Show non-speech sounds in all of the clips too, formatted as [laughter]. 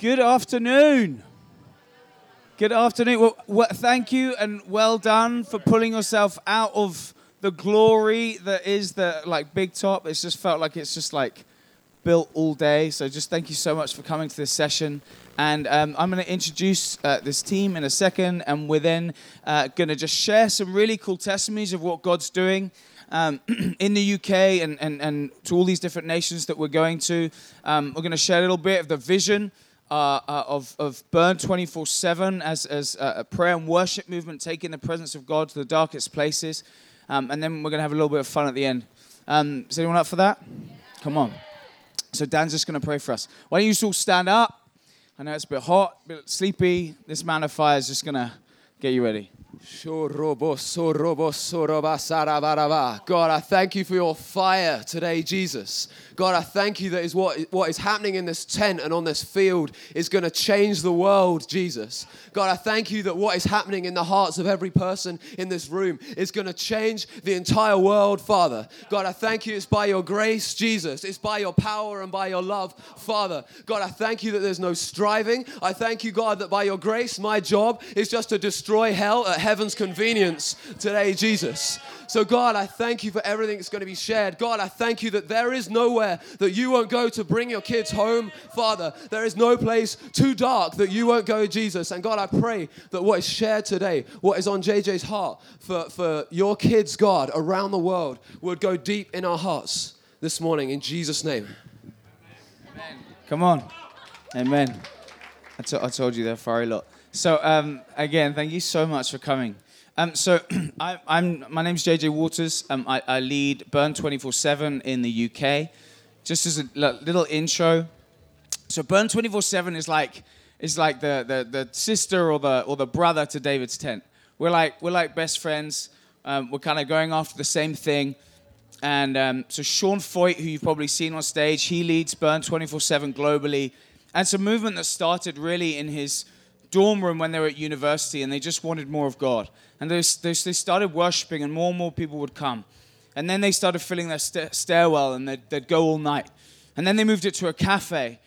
Good afternoon. Good afternoon. Well, well, thank you and well done for pulling yourself out of the glory that is the like big top. It's just felt like it's just like built all day. So just thank you so much for coming to this session. And um, I'm going to introduce uh, this team in a second, and we're then uh, going to just share some really cool testimonies of what God's doing. Um, [clears throat] in the UK and, and, and to all these different nations that we're going to, um, we're going to share a little bit of the vision uh, uh, of, of Burn 24 7 as, as a prayer and worship movement, taking the presence of God to the darkest places. Um, and then we're going to have a little bit of fun at the end. Um, is anyone up for that? Come on. So Dan's just going to pray for us. Why don't you all stand up? I know it's a bit hot, a bit sleepy. This man of fire is just going to get you ready. God, I thank you for your fire today, Jesus. God, I thank you that is what, what is happening in this tent and on this field is going to change the world, Jesus. God, I thank you that what is happening in the hearts of every person in this room is going to change the entire world, Father. God, I thank you it's by your grace, Jesus. It's by your power and by your love, Father. God, I thank you that there's no striving. I thank you, God, that by your grace, my job is just to destroy hell at heaven's convenience today, Jesus. So, God, I thank you for everything that's going to be shared. God, I thank you that there is nowhere that you won't go to bring your kids home, Father. There is no place too dark that you won't go, Jesus. And God, I pray that what is shared today, what is on JJ's heart for, for your kids, God, around the world, would go deep in our hearts this morning in Jesus' name. Amen. Come on. Amen. I, t- I told you they're fiery lot. So, um, again, thank you so much for coming. Um, so [clears throat] I, am my name's JJ Waters. Um, I, I, lead Burn 24/7 in the UK. Just as a little intro, so Burn 24/7 is like is like the, the, the sister or the or the brother to David's tent. We're like we're like best friends. Um, we're kind of going after the same thing. And um, so Sean Feucht, who you've probably seen on stage, he leads Burn 24/7 globally, and it's a movement that started really in his dorm room when they were at university, and they just wanted more of God. And they, they, started worshiping, and more and more people would come. And then they started filling their st- stairwell, and they'd, they'd go all night. And then they moved it to a cafe.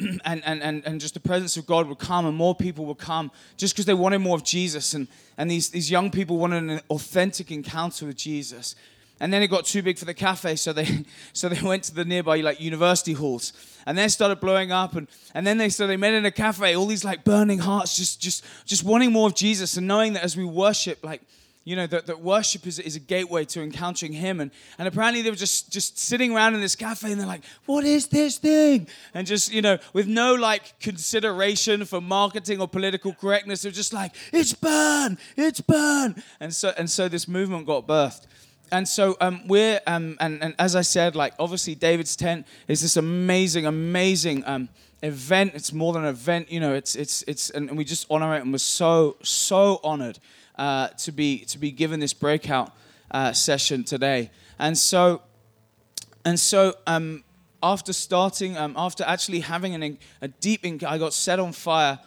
[clears throat] and, and, and, and just the presence of God would come and more people would come just because they wanted more of Jesus. And, and these, these young people wanted an authentic encounter with Jesus. And then it got too big for the cafe, so they [laughs] so they went to the nearby like university halls, and then started blowing up, and, and then they so they met in a cafe, all these like burning hearts, just just just wanting more of Jesus, and knowing that as we worship, like you know that, that worship is, is a gateway to encountering him. And, and apparently they were just just sitting around in this cafe and they're like what is this thing? And just you know with no like consideration for marketing or political correctness they're just like it's burn! It's burn! And so and so this movement got birthed and so um, we're um, and, and as I said, like obviously David's tent is this amazing, amazing um, event. It's more than an event, you know. It's it's it's and, we just honor it, and we're so so honored uh, to be to be given this breakout uh, session today. And so and so um, after starting, um, after actually having an, a deep, I got set on fire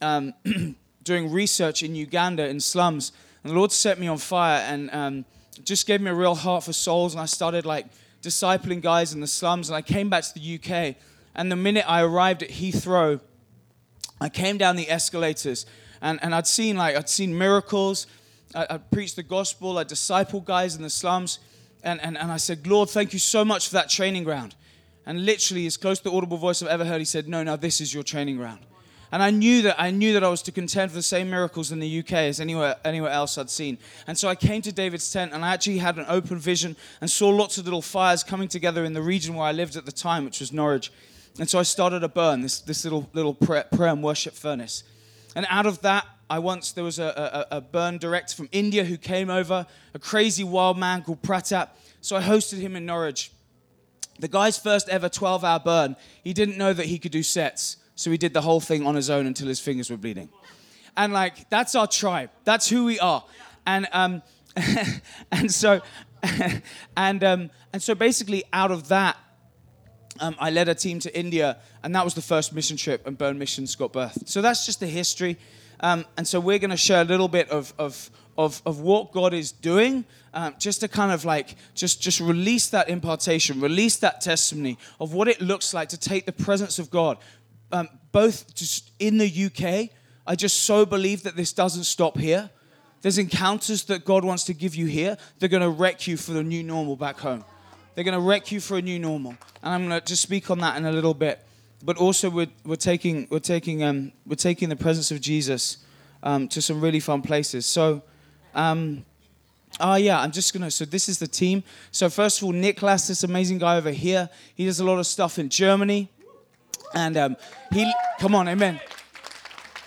um, [clears throat] doing research in Uganda in slums, and the Lord set me on fire and just gave me a real heart for souls, and I started like discipling guys in the slums. And I came back to the UK, and the minute I arrived at Heathrow, I came down the escalators, and, and I'd seen like I'd seen miracles. I, I preached the gospel. I discipled guys in the slums, and, and, and I said, Lord, thank you so much for that training ground. And literally, as close to the audible voice I've ever heard, he said, No, now this is your training ground. And I knew that I knew that I was to contend for the same miracles in the UK as anywhere anywhere else I'd seen. And so I came to David's tent and I actually had an open vision and saw lots of little fires coming together in the region where I lived at the time, which was Norwich. And so I started a burn, this, this little little prayer, prayer and worship furnace. And out of that, I once there was a, a, a burn director from India who came over, a crazy wild man called Pratap. So I hosted him in Norwich. The guy's first ever 12 hour burn, he didn't know that he could do sets. So he did the whole thing on his own until his fingers were bleeding. And like, that's our tribe. That's who we are. And, um, [laughs] and so, [laughs] and, um, and so basically out of that, um, I led a team to India, and that was the first mission trip, and Burn Missions got birthed. So that's just the history. Um, and so we're going to share a little bit of, of, of, of what God is doing, um, just to kind of like just just release that impartation, release that testimony of what it looks like to take the presence of God um, both just in the UK, I just so believe that this doesn't stop here. There's encounters that God wants to give you here. They're going to wreck you for the new normal back home. They're going to wreck you for a new normal. And I'm going to just speak on that in a little bit. But also, we're, we're, taking, we're, taking, um, we're taking the presence of Jesus um, to some really fun places. So, um, Oh, yeah, I'm just going to. So, this is the team. So, first of all, Niklas, this amazing guy over here, he does a lot of stuff in Germany. And um, he, come on, amen.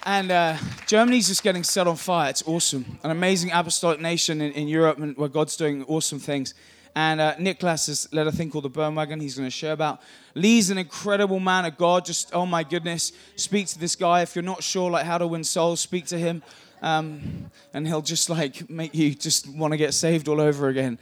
And uh, Germany's just getting set on fire. It's awesome. An amazing apostolic nation in, in Europe where God's doing awesome things. And uh, Niklas has led a thing called the Burn Wagon. He's going to share about. Lee's an incredible man of God. Just, oh my goodness, speak to this guy. If you're not sure like how to win souls, speak to him. Um, and he'll just like make you just want to get saved all over again.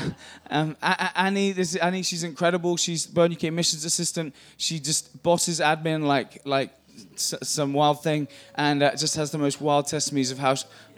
[laughs] um, Annie, this Annie, she's incredible. She's Burn UK missions assistant. She just bosses admin like like some wild thing, and uh, just has the most wild testimonies of how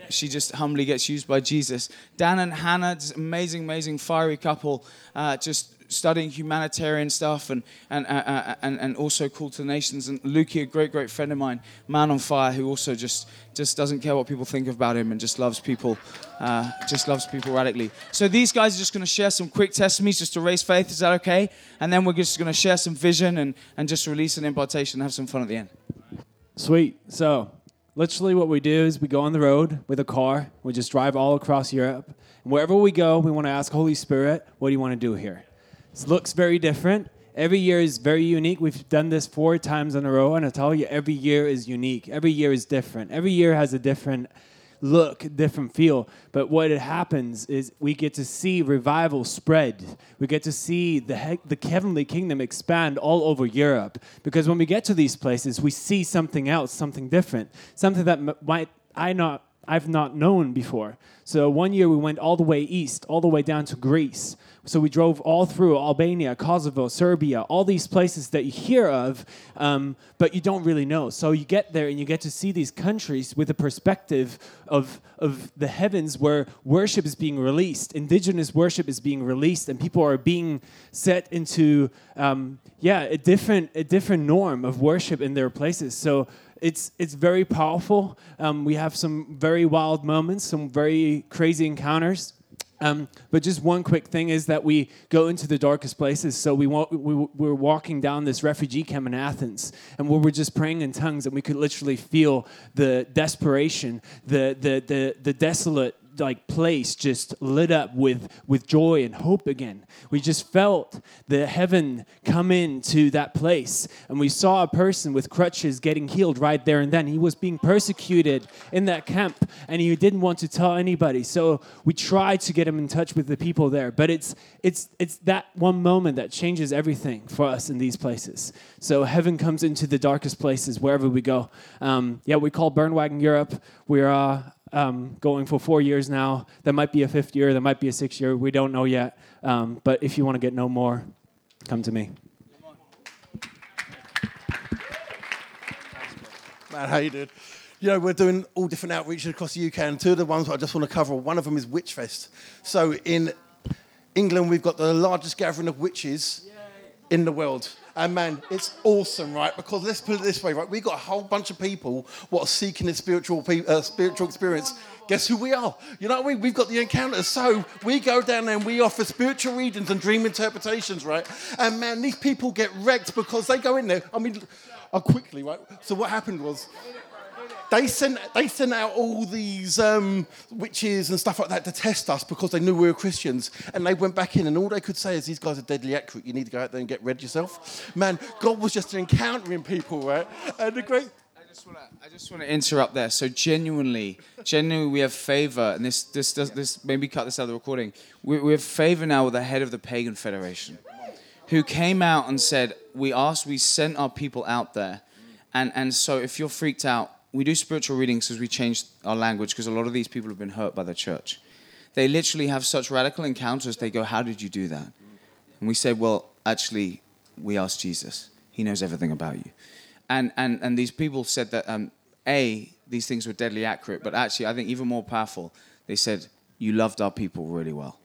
she just humbly gets used by Jesus. Dan and Hannah, amazing, amazing, fiery couple, uh, just studying humanitarian stuff and, and, uh, uh, and, and also called to the nations. And Lukey, a great, great friend of mine, man on fire, who also just, just doesn't care what people think about him and just loves people, uh, just loves people radically. So these guys are just going to share some quick testimonies just to raise faith. Is that okay? And then we're just going to share some vision and, and just release an impartation and have some fun at the end. Sweet. So literally what we do is we go on the road with a car. We just drive all across Europe. And wherever we go, we want to ask Holy Spirit, what do you want to do here? It looks very different. Every year is very unique. We've done this four times in a row, and I tell you, every year is unique. Every year is different. Every year has a different look, different feel. But what it happens is we get to see revival spread. We get to see the he- the heavenly kingdom expand all over Europe. Because when we get to these places, we see something else, something different, something that m- might I not I've not known before. So one year we went all the way east, all the way down to Greece. So we drove all through Albania, Kosovo, Serbia, all these places that you hear of, um, but you don't really know. So you get there and you get to see these countries with a perspective of, of the heavens where worship is being released, indigenous worship is being released, and people are being set into, um, yeah, a different, a different norm of worship in their places. So it's it's very powerful. Um, we have some very wild moments, some very crazy encounters. Um, but just one quick thing is that we go into the darkest places. So we, wa- we, we were walking down this refugee camp in Athens, and we were just praying in tongues, and we could literally feel the desperation, the, the, the, the desolate like place just lit up with with joy and hope again. We just felt the heaven come into that place. And we saw a person with crutches getting healed right there and then. He was being persecuted in that camp and he didn't want to tell anybody. So we tried to get him in touch with the people there. But it's it's it's that one moment that changes everything for us in these places. So heaven comes into the darkest places wherever we go. Um, yeah we call burnwagon europe. We're um, going for four years now. There might be a fifth year, there might be a sixth year. We don't know yet. Um, but if you want to get no more, come to me. Man, how you doing? You know, we're doing all different outreaches across the UK, and two of the ones I just want to cover, one of them is Witchfest. So in England, we've got the largest gathering of witches in the world. And man, it's awesome, right? Because let's put it this way, right? We've got a whole bunch of people what are seeking a spiritual, uh, spiritual experience. Guess who we are? You know what I mean? We've got the encounters. So we go down there and we offer spiritual readings and dream interpretations, right? And man, these people get wrecked because they go in there. I mean, uh, quickly, right? So what happened was they sent they sent out all these um, witches and stuff like that to test us because they knew we were Christians. And they went back in, and all they could say is, "These guys are deadly accurate. You need to go out there and get read yourself." Man, God was just encountering people, right? And the great. I just want to interrupt there. So genuinely, genuinely, we have favor, and this, this, does, this. Maybe cut this out of the recording. We, we have favor now with the head of the pagan federation, who came out and said, "We asked, we sent our people out there, and and so if you're freaked out, we do spiritual readings because we changed our language because a lot of these people have been hurt by the church. They literally have such radical encounters. They go, "How did you do that?" And we say, "Well, actually, we asked Jesus. He knows everything about you." And and and these people said that um, a these things were deadly accurate, but actually, I think even more powerful. They said, "You loved our people really well."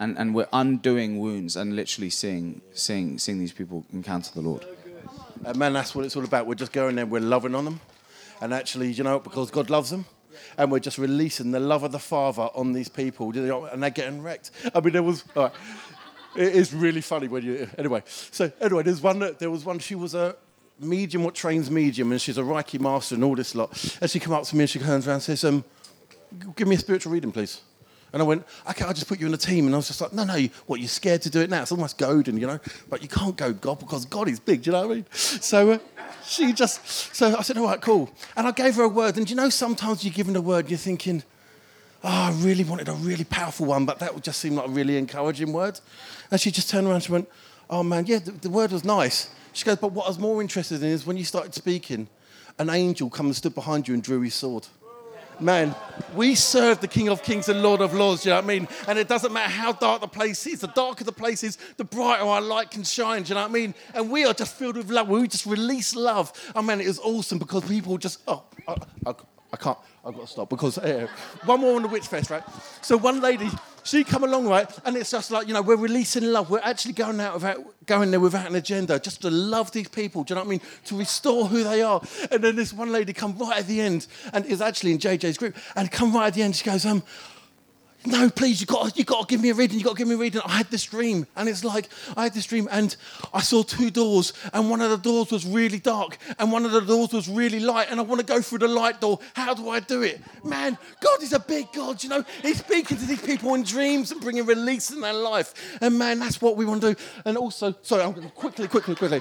And, and we're undoing wounds and literally seeing, seeing, seeing these people encounter the Lord. And man, that's what it's all about. We're just going there, we're loving on them. And actually, you know, because God loves them. And we're just releasing the love of the Father on these people. And they're getting wrecked. I mean, there was. All right. It is really funny when you. Anyway, so anyway, there's one. There was one. She was a medium, what trains medium, and she's a Reiki master and all this lot. And she come up to me and she turns around and says, um, "Give me a spiritual reading, please." And I went, okay, I'll just put you in a team. And I was just like, no, no, what, you're scared to do it now? It's almost goading, you know? But you can't go God because God is big, do you know what I mean? So uh, she just, so I said, all right, cool. And I gave her a word. And you know, sometimes you're given a word, and you're thinking, oh, I really wanted a really powerful one, but that would just seem like a really encouraging word. And she just turned around and she went, oh man, yeah, the, the word was nice. She goes, but what I was more interested in is when you started speaking, an angel come and stood behind you and drew his sword man, we serve the King of Kings and Lord of Lords, you know what I mean? And it doesn't matter how dark the place is, the darker the place is, the brighter our light can shine, you know what I mean? And we are just filled with love. We just release love. I mean, it is awesome because people just, oh, I, I, I can't, I've got to stop because uh, one more on the Witch Fest, right? So one lady, she come along, right? And it's just like, you know, we're releasing love. We're actually going out without, going there without an agenda, just to love these people, do you know what I mean? To restore who they are. And then this one lady come right at the end, and is actually in JJ's group, and come right at the end, she goes, um, no, please, you got, to, you got to give me a reading. You got to give me a reading. I had this dream, and it's like I had this dream, and I saw two doors, and one of the doors was really dark, and one of the doors was really light, and I want to go through the light door. How do I do it, man? God is a big God, you know. He's speaking to these people in dreams and bringing release in their life, and man, that's what we want to do. And also, sorry, I'm going quickly, quickly, quickly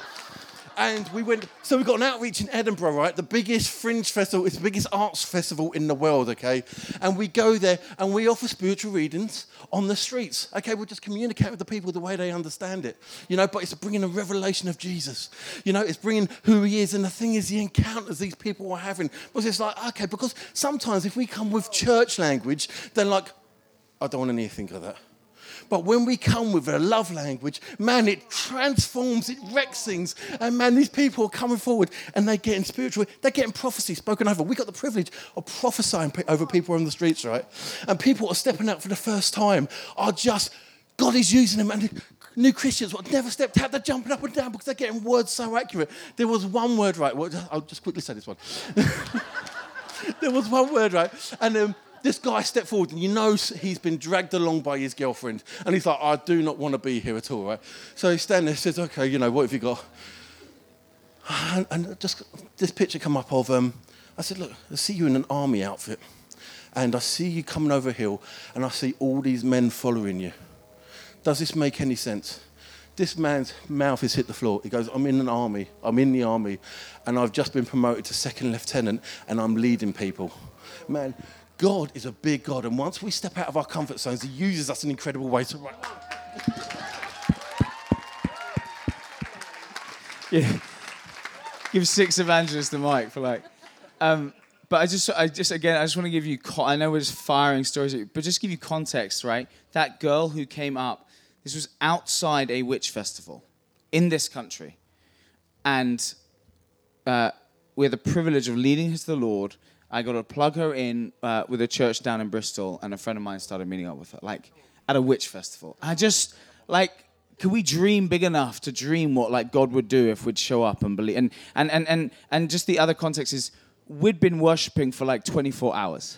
and we went. So we got an outreach in Edinburgh, right? The biggest fringe festival. It's the biggest arts festival in the world, okay? And we go there and we offer spiritual readings on the streets. Okay, We'll just communicate with the people the way they understand it, you know. But it's bringing a revelation of Jesus, you know. It's bringing who He is, and the thing is, the encounters these people are having. Because it's like, okay, because sometimes if we come with church language, they're like, I don't want anything of that. But when we come with a love language, man, it transforms, it wrecks things. And man, these people are coming forward and they're getting spiritual. They're getting prophecy spoken over. We got the privilege of prophesying over people on the streets, right? And people are stepping out for the first time are just, God is using them. And new Christians what never stepped out, they're jumping up and down because they're getting words so accurate. There was one word right. I'll just quickly say this one. [laughs] there was one word right. And um, this guy stepped forward and you know he's been dragged along by his girlfriend. And he's like, I do not want to be here at all, right? So he's standing there says, okay, you know, what have you got? And, and just this picture come up of, um, I said, look, I see you in an army outfit. And I see you coming over a hill and I see all these men following you. Does this make any sense? This man's mouth has hit the floor. He goes, I'm in an army. I'm in the army. And I've just been promoted to second lieutenant and I'm leading people. Man, God is a big God, and once we step out of our comfort zones, He uses us in incredible ways. So, [laughs] yeah. Give six evangelists the mic for like. Um, but I just, I just, again, I just want to give you. I know we're just firing stories, but just give you context, right? That girl who came up, this was outside a witch festival in this country, and uh, we had the privilege of leading her to the Lord I got to plug her in uh, with a church down in Bristol, and a friend of mine started meeting up with her, like at a witch festival. I just like, could we dream big enough to dream what like God would do if we'd show up and believe? And and and and and just the other context is, we'd been worshiping for like 24 hours.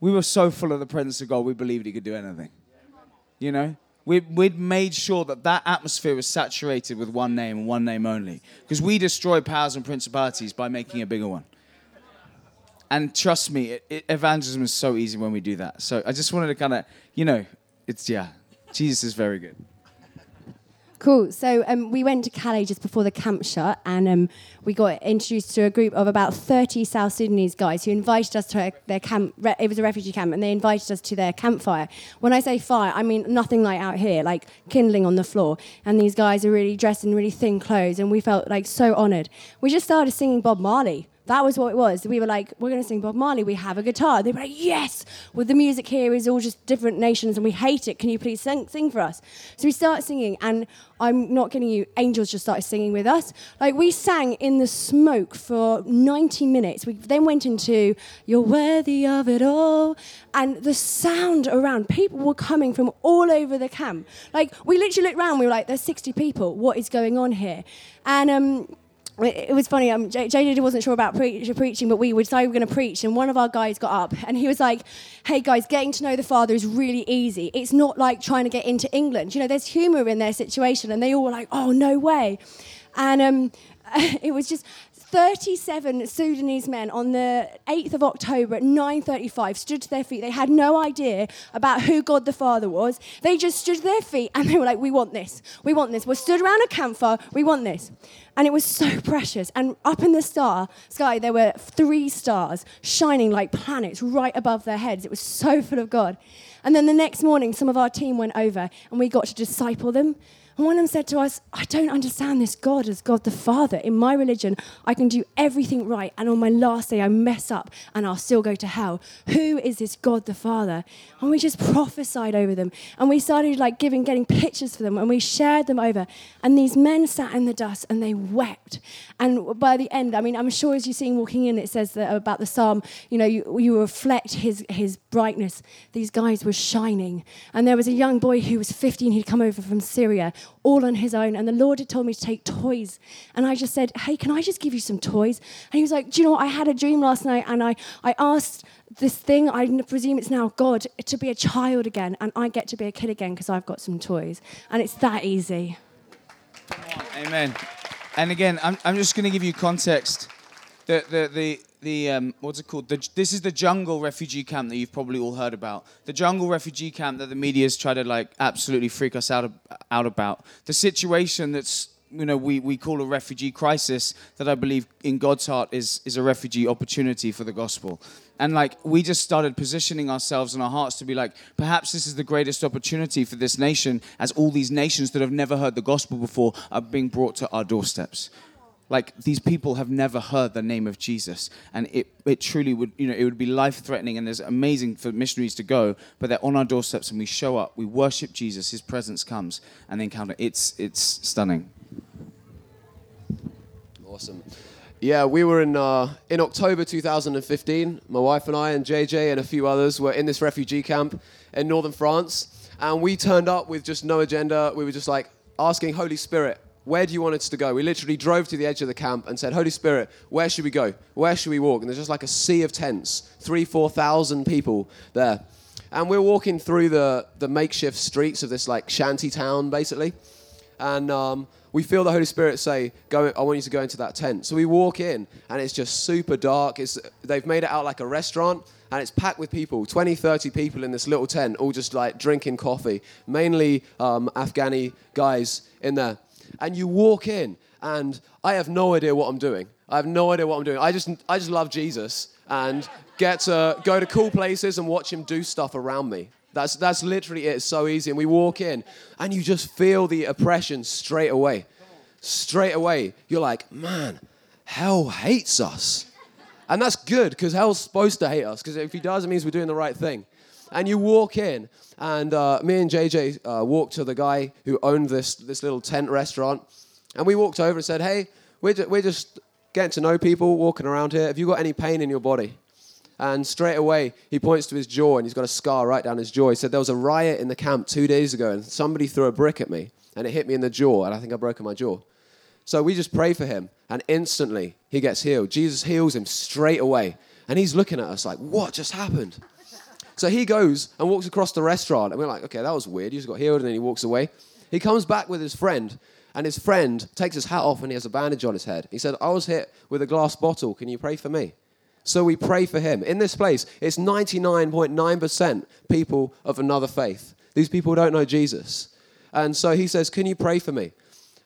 We were so full of the presence of God, we believed He could do anything. You know, we, would made sure that that atmosphere was saturated with one name and one name only. Because we destroy powers and principalities by making a bigger one. And trust me, it, it, evangelism is so easy when we do that. So I just wanted to kind of, you know, it's, yeah, Jesus is very good. Cool. So um, we went to Calais just before the camp shut, and um, we got introduced to a group of about 30 South Sudanese guys who invited us to their camp. It was a refugee camp, and they invited us to their campfire. When I say fire, I mean nothing like out here, like kindling on the floor. And these guys are really dressed in really thin clothes, and we felt like so honoured. We just started singing Bob Marley That was what it was. We were like, we're going to sing Bob Marley. We have a guitar. They were like, yes. Well, the music here is all just different nations and we hate it. Can you please sing, sing for us? So we start singing, and I'm not kidding you, angels just started singing with us. Like, we sang in the smoke for 90 minutes. We then went into You're Worthy of It All. And the sound around, people were coming from all over the camp. Like, we literally looked around, we were like, there's 60 people. What is going on here? And, um, it, was funny. Um, J- JJ wasn't sure about pre- preaching, but we decided we were going to preach. And one of our guys got up and he was like, "Hey guys, getting to know the Father is really easy. It's not like trying to get into England. You know, there's humour in their situation." And they all were like, "Oh no way!" And um, [laughs] it was just 37 Sudanese men on the 8th of October at 9:35 stood to their feet. They had no idea about who God the Father was. They just stood to their feet and [laughs] they were like, "We want this. We want this. We're stood around a campfire. We want this." And it was so precious. And up in the star sky, there were three stars shining like planets right above their heads. It was so full of God. And then the next morning, some of our team went over and we got to disciple them. One of them said to us, I don't understand this God as God the Father. In my religion, I can do everything right, and on my last day, I mess up and I'll still go to hell. Who is this God the Father? And we just prophesied over them. And we started like giving, getting pictures for them, and we shared them over. And these men sat in the dust and they wept. And by the end, I mean, I'm sure as you see walking in, it says about the psalm, you know, you, you reflect his, his brightness. These guys were shining. And there was a young boy who was 15, he'd come over from Syria all on his own. And the Lord had told me to take toys. And I just said, Hey, can I just give you some toys? And he was like, Do you know what? I had a dream last night and I, I asked this thing, I presume it's now God, to be a child again. And I get to be a kid again because I've got some toys. And it's that easy. Amen. And again, I'm, I'm just going to give you context. The, the, the, the um, what's it called? The, this is the jungle refugee camp that you've probably all heard about. The jungle refugee camp that the media's try to like absolutely freak us out, out about. The situation that's you know we, we call a refugee crisis that I believe in God's heart is is a refugee opportunity for the gospel. And like we just started positioning ourselves in our hearts to be like, perhaps this is the greatest opportunity for this nation, as all these nations that have never heard the gospel before are being brought to our doorsteps like these people have never heard the name of Jesus, and it, it truly would you know it would be life threatening, and it's amazing for missionaries to go, but they're on our doorsteps, and we show up, we worship Jesus, His presence comes, and they encounter. It's it's stunning. Awesome. Yeah, we were in uh, in October 2015. My wife and I and JJ and a few others were in this refugee camp in northern France, and we turned up with just no agenda. We were just like asking Holy Spirit, where do you want us to go? We literally drove to the edge of the camp and said, Holy Spirit, where should we go? Where should we walk? And there's just like a sea of tents, three, four thousand people there. And we're walking through the, the makeshift streets of this like shanty town, basically. And um, we feel the Holy Spirit say, "Go! I want you to go into that tent." So we walk in, and it's just super dark. It's, they've made it out like a restaurant, and it's packed with people 20, 30 people in this little tent, all just like drinking coffee, mainly um, Afghani guys in there and you walk in, and I have no idea what I'm doing. I have no idea what I'm doing. I just, I just love Jesus and get to go to cool places and watch him do stuff around me. That's, that's literally it. It's so easy. And we walk in, and you just feel the oppression straight away. Straight away, you're like, man, hell hates us. And that's good because hell's supposed to hate us because if he does, it means we're doing the right thing. And you walk in, and uh, me and JJ uh, walked to the guy who owned this, this little tent restaurant. And we walked over and said, Hey, we're, ju- we're just getting to know people walking around here. Have you got any pain in your body? And straight away, he points to his jaw and he's got a scar right down his jaw. He said, There was a riot in the camp two days ago and somebody threw a brick at me and it hit me in the jaw and I think I broke my jaw. So we just pray for him and instantly he gets healed. Jesus heals him straight away. And he's looking at us like, What just happened? So he goes and walks across the restaurant, and we're like, okay, that was weird. He just got healed, and then he walks away. He comes back with his friend, and his friend takes his hat off, and he has a bandage on his head. He said, I was hit with a glass bottle. Can you pray for me? So we pray for him. In this place, it's 99.9% people of another faith. These people don't know Jesus. And so he says, Can you pray for me?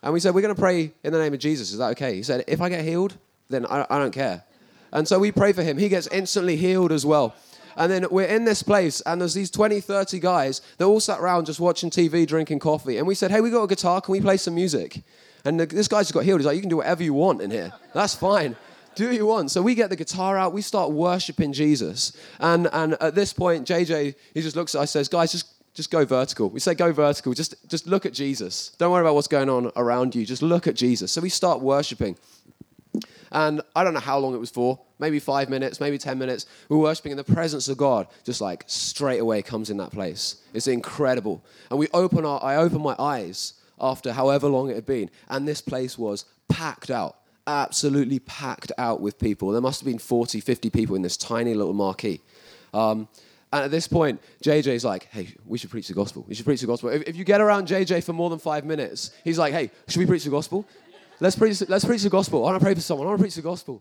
And we said, We're going to pray in the name of Jesus. Is that okay? He said, If I get healed, then I, I don't care. And so we pray for him. He gets instantly healed as well. And then we're in this place, and there's these 20, 30 guys. They're all sat around just watching TV, drinking coffee. And we said, Hey, we got a guitar. Can we play some music? And the, this guy just got healed. He's like, You can do whatever you want in here. That's fine. do what you want. So we get the guitar out, we start worshiping Jesus. And, and at this point, JJ, he just looks at us, says, guys, just, just go vertical. We say, go vertical, just, just look at Jesus. Don't worry about what's going on around you, just look at Jesus. So we start worshiping. And I don't know how long it was for, maybe five minutes, maybe 10 minutes. We're worshiping, and the presence of God just like straight away comes in that place. It's incredible. And we open our, I open my eyes after however long it had been, and this place was packed out absolutely packed out with people. There must have been 40, 50 people in this tiny little marquee. Um, and at this point, JJ's like, hey, we should preach the gospel. We should preach the gospel. If, if, you get around JJ for more than five minutes, he's like, hey, should we preach the gospel? Let's preach, let's preach the gospel. I want to pray for someone. I want to preach the gospel.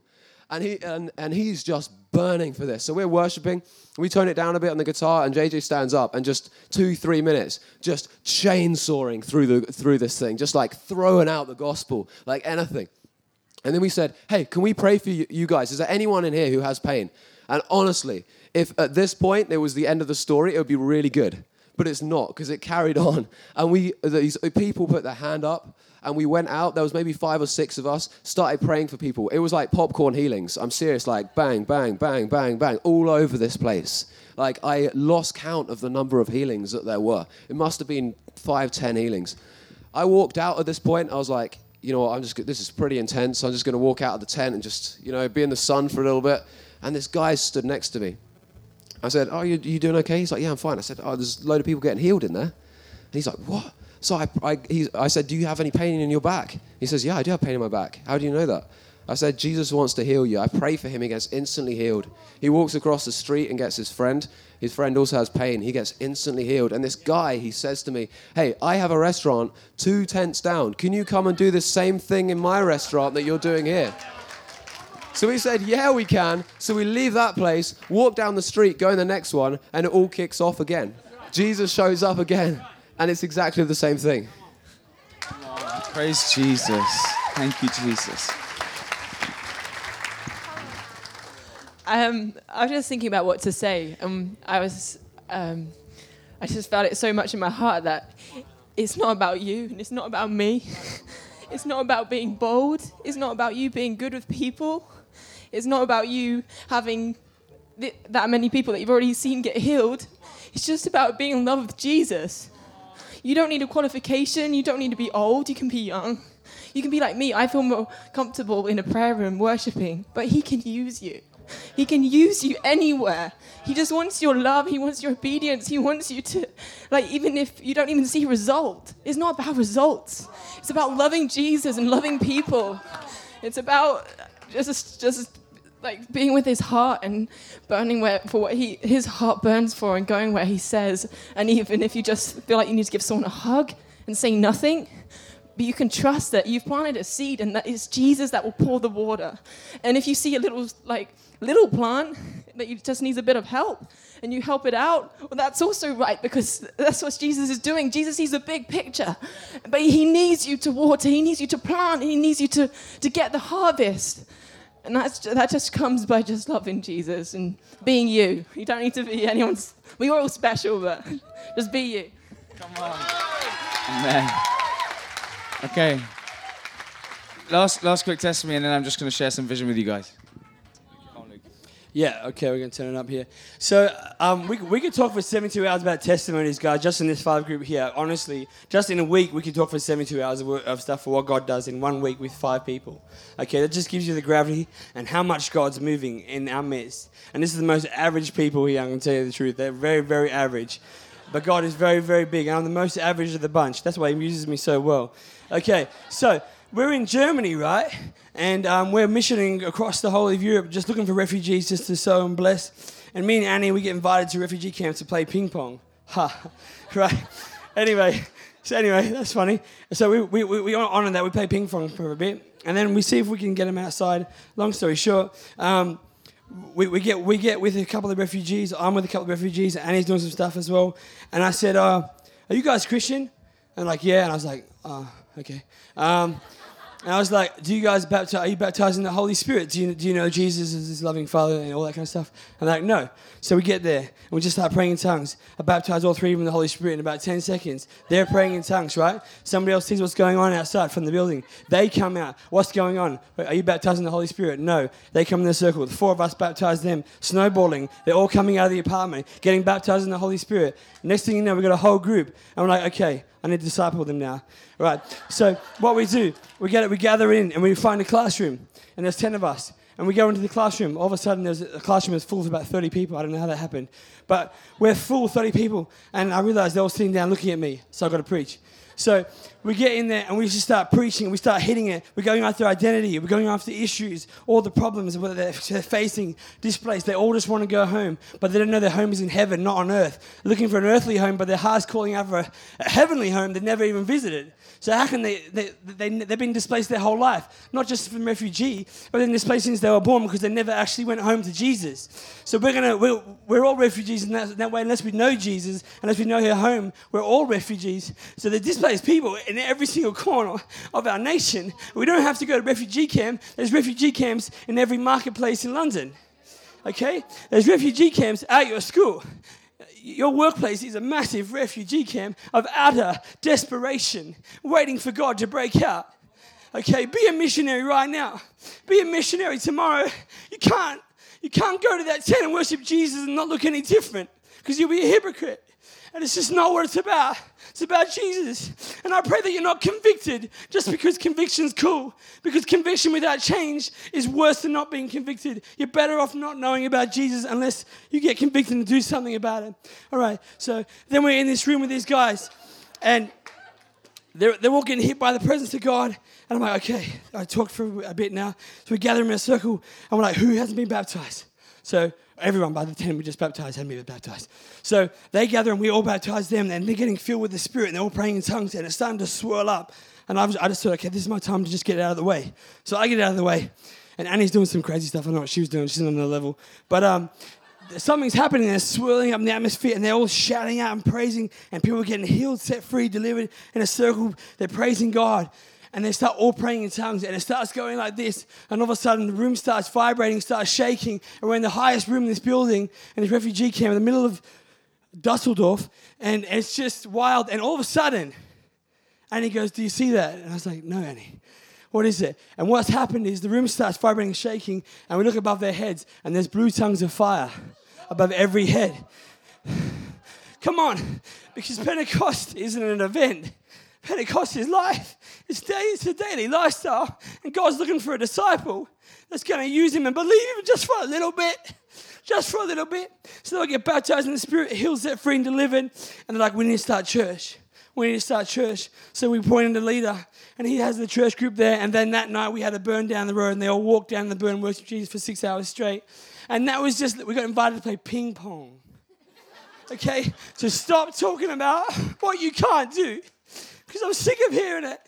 And, he, and, and he's just burning for this. So we're worshiping. We turn it down a bit on the guitar, and JJ stands up, and just two, three minutes, just chainsawing through, the, through this thing, just like throwing out the gospel, like anything. And then we said, hey, can we pray for you guys? Is there anyone in here who has pain? And honestly, if at this point it was the end of the story, it would be really good. But it's not because it carried [laughs] on. And we, these people put their hand up and we went out. There was maybe five or six of us, started praying for people. It was like popcorn healings. I'm serious, like bang, bang, bang, bang, bang, all over this place. Like I lost count of the number of healings that there were. It must have been five, ten healings. I walked out at this point. I was like, you know I'm just, this is pretty intense. I'm just going to walk out of the tent and just, you know, be in the sun for a little bit. And this guy stood next to me. I said, oh, you, you doing okay? He's like, yeah, I'm fine. I said, oh, there's a load of people getting healed in there. And he's like, what? So I, I, he, I said, do you have any pain in your back? He says, yeah, I do have pain in my back. How do you know that? I said, Jesus wants to heal you. I pray for him. He gets instantly healed. He walks across the street and gets his friend. His friend also has pain. He gets instantly healed. And this guy, he says to me, Hey, I have a restaurant two tents down. Can you come and do the same thing in my restaurant that you're doing here? So we said, Yeah, we can. So we leave that place, walk down the street, go in the next one, and it all kicks off again. Jesus shows up again, and it's exactly the same thing. Praise Jesus. Thank you, Jesus. Um, I was just thinking about what to say. Um, I was, um, I just felt it so much in my heart that it's not about you and it's not about me. [laughs] it's not about being bold. It's not about you being good with people. It's not about you having th- that many people that you've already seen get healed. It's just about being in love with Jesus. You don't need a qualification. You don't need to be old. You can be young. You can be like me. I feel more comfortable in a prayer room worshiping, but He can use you. He can use you anywhere. He just wants your love. He wants your obedience. He wants you to, like, even if you don't even see result, it's not about results. It's about loving Jesus and loving people. It's about just, just like being with his heart and burning where, for what he, his heart burns for and going where he says. And even if you just feel like you need to give someone a hug and say nothing, but you can trust that you've planted a seed and that it's Jesus that will pour the water. And if you see a little like little plant that you just needs a bit of help and you help it out, well that's also right because that's what Jesus is doing. Jesus sees the big picture. But he needs you to water, he needs you to plant, he needs you to, to get the harvest. And that's, that just comes by just loving Jesus and being you. You don't need to be anyone's, we're all special, but [laughs] just be you. Come on. Amen. Okay. Last, last quick testimony, and then I'm just going to share some vision with you guys. Yeah, okay, we're going to turn it up here. So, um, we, we could talk for 72 hours about testimonies, guys, just in this five group here. Honestly, just in a week, we could talk for 72 hours of, of stuff for what God does in one week with five people. Okay, that just gives you the gravity and how much God's moving in our midst. And this is the most average people here, I'm going to tell you the truth. They're very, very average. But God is very, very big. And I'm the most average of the bunch. That's why He uses me so well. Okay, so we're in Germany, right? And um, we're missioning across the whole of Europe, just looking for refugees just to sow and bless. And me and Annie, we get invited to refugee camps to play ping pong. [laughs] Ha, right? Anyway, so anyway, that's funny. So we, we, we, we honor that. We play ping pong for a bit. And then we see if we can get them outside. Long story short, um, we, we, get, we get with a couple of refugees. I'm with a couple of refugees. Annie's doing some stuff as well. And I said, uh, Are you guys Christian? And like, yeah. And I was like, Oh, okay. Um, And I was like, "Do you guys baptize? Are you baptized in the Holy Spirit? Do you, do you know Jesus is His loving Father and all that kind of stuff?" And they're like, "No." So we get there and we just start praying in tongues. I baptize all three of them in the Holy Spirit in about ten seconds. They're praying in tongues, right? Somebody else sees what's going on outside from the building. They come out. What's going on? Are you baptized in the Holy Spirit? No. They come in the circle. The four of us baptize them. Snowballing. They're all coming out of the apartment, getting baptized in the Holy Spirit. Next thing you know, we've got a whole group, and we're like, "Okay." I need to disciple them now. Right. So what we do, we get it, we gather in and we find a classroom, and there's ten of us. And we go into the classroom. All of a sudden, there's a classroom that's full of about 30 people. I don't know how that happened. But we're full, 30 people. And I realized they're all sitting down looking at me. So I've got to preach. So we get in there and we just start preaching. And we start hitting it. We're going after identity. We're going after issues, all the problems that they're they're facing, displaced. They all just want to go home, but they don't know their home is in heaven, not on earth. Looking for an earthly home, but their heart's calling out for a, a heavenly home they've never even visited. So how can they, they, they, they've been displaced their whole life? Not just from refugee, but been displaced since they were born because they never actually went home to Jesus. So we're to, we're, we're all refugees in that, that way unless we know Jesus, unless we know our home, we're all refugees. So the displaced people in every single corner of our nation. We don't have to go to refugee camp. There's refugee camps in every marketplace in London. Okay? There's refugee camps at your school. Your workplace is a massive refugee camp of utter desperation, waiting for God to break out. Okay, be a missionary right now. Be a missionary tomorrow. You can't, you can't go to that tent and worship Jesus and not look any different because you'll be a hypocrite. And it's just not what it's about. It's about Jesus. And I pray that you're not convicted just because conviction's cool. Because conviction without change is worse than not being convicted. You're better off not knowing about Jesus unless you get convicted and do something about it. All right, so then we're in this room with these guys. And they're, they're all getting hit by the presence of God. And I'm like, okay, I talked for a bit now. So we gather in a circle. And we're like, who hasn't been baptized? So everyone by the time we just baptized hadn't been baptized. So they gather and we all baptize them. And they're getting filled with the Spirit. And they're all praying in tongues. And it's starting to swirl up. And I, was, I just thought, okay, this is my time to just get out of the way. So I get out of the way. And Annie's doing some crazy stuff. I know what she was doing. She's on another level. But um, something's happening. They're swirling up in the atmosphere, and they're all shouting out and praising, and people are getting healed, set free, delivered in a circle. They're praising God, and they start all praying in tongues, and it starts going like this. And all of a sudden, the room starts vibrating, starts shaking, and we're in the highest room in this building, in this refugee camp in the middle of Dusseldorf, and it's just wild. And all of a sudden, Annie goes, "Do you see that?" And I was like, "No, Annie." What is it? And what's happened is the room starts vibrating and shaking, and we look above their heads, and there's blue tongues of fire above every head. [sighs] Come on, because Pentecost isn't an event. Pentecost is life. It's, day, it's a daily lifestyle, and God's looking for a disciple that's going to use him and believe him just for a little bit. Just for a little bit. So they'll get baptized in the Spirit, healed, set free, and delivered. And they're like, we need to start church. We need to start church. So we appointed a leader, and he has the church group there. And then that night we had a burn down the road, and they all walked down the burn, worshiped Jesus for six hours straight. And that was just, we got invited to play ping pong. Okay? So stop talking about what you can't do, because I'm sick of hearing it.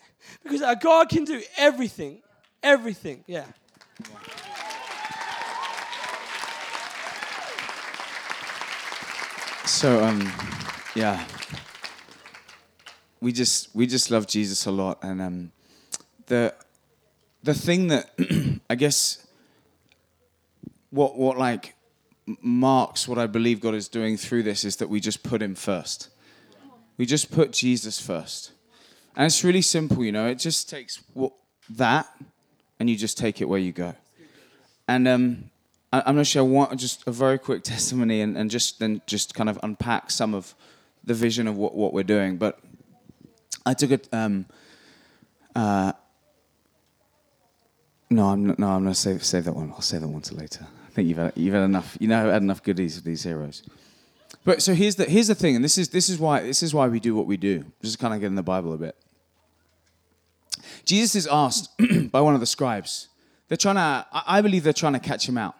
Because our God can do everything. Everything. Yeah. So um, yeah, we just we just love Jesus a lot, and um, the the thing that [clears throat] I guess what what like marks what I believe God is doing through this is that we just put Him first. We just put Jesus first, and it's really simple, you know. It just takes what, that, and you just take it where you go. And um, I, I'm not sure. I want just a very quick [laughs] testimony, and, and just then just kind of unpack some of the vision of what, what we're doing. But I took it. Um, uh, no, I'm not, no, I'm gonna save save that one. I'll save that one to later. I think you've had, you've had enough. You know, had enough goodies with these heroes. But so here's the here's the thing, and this is this is why this is why we do what we do. Just kind of get in the Bible a bit. Jesus is asked [clears throat] by one of the scribes. They're trying to. I believe they're trying to catch him out.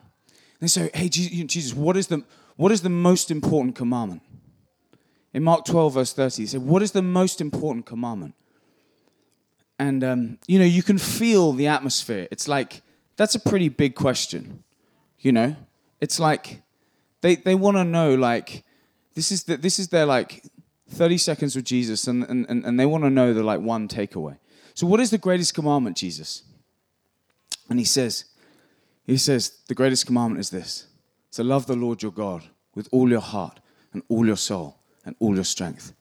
They say, "Hey, Jesus, what is the what is the most important commandment?" In Mark 12, verse 30, he said, What is the most important commandment? And, um, you know, you can feel the atmosphere. It's like, that's a pretty big question, you know? It's like, they, they want to know, like, this is, the, this is their, like, 30 seconds with Jesus, and, and and they want to know the, like, one takeaway. So, what is the greatest commandment, Jesus? And he says, he says, the greatest commandment is this to love the Lord your God with all your heart and all your soul and all your strength.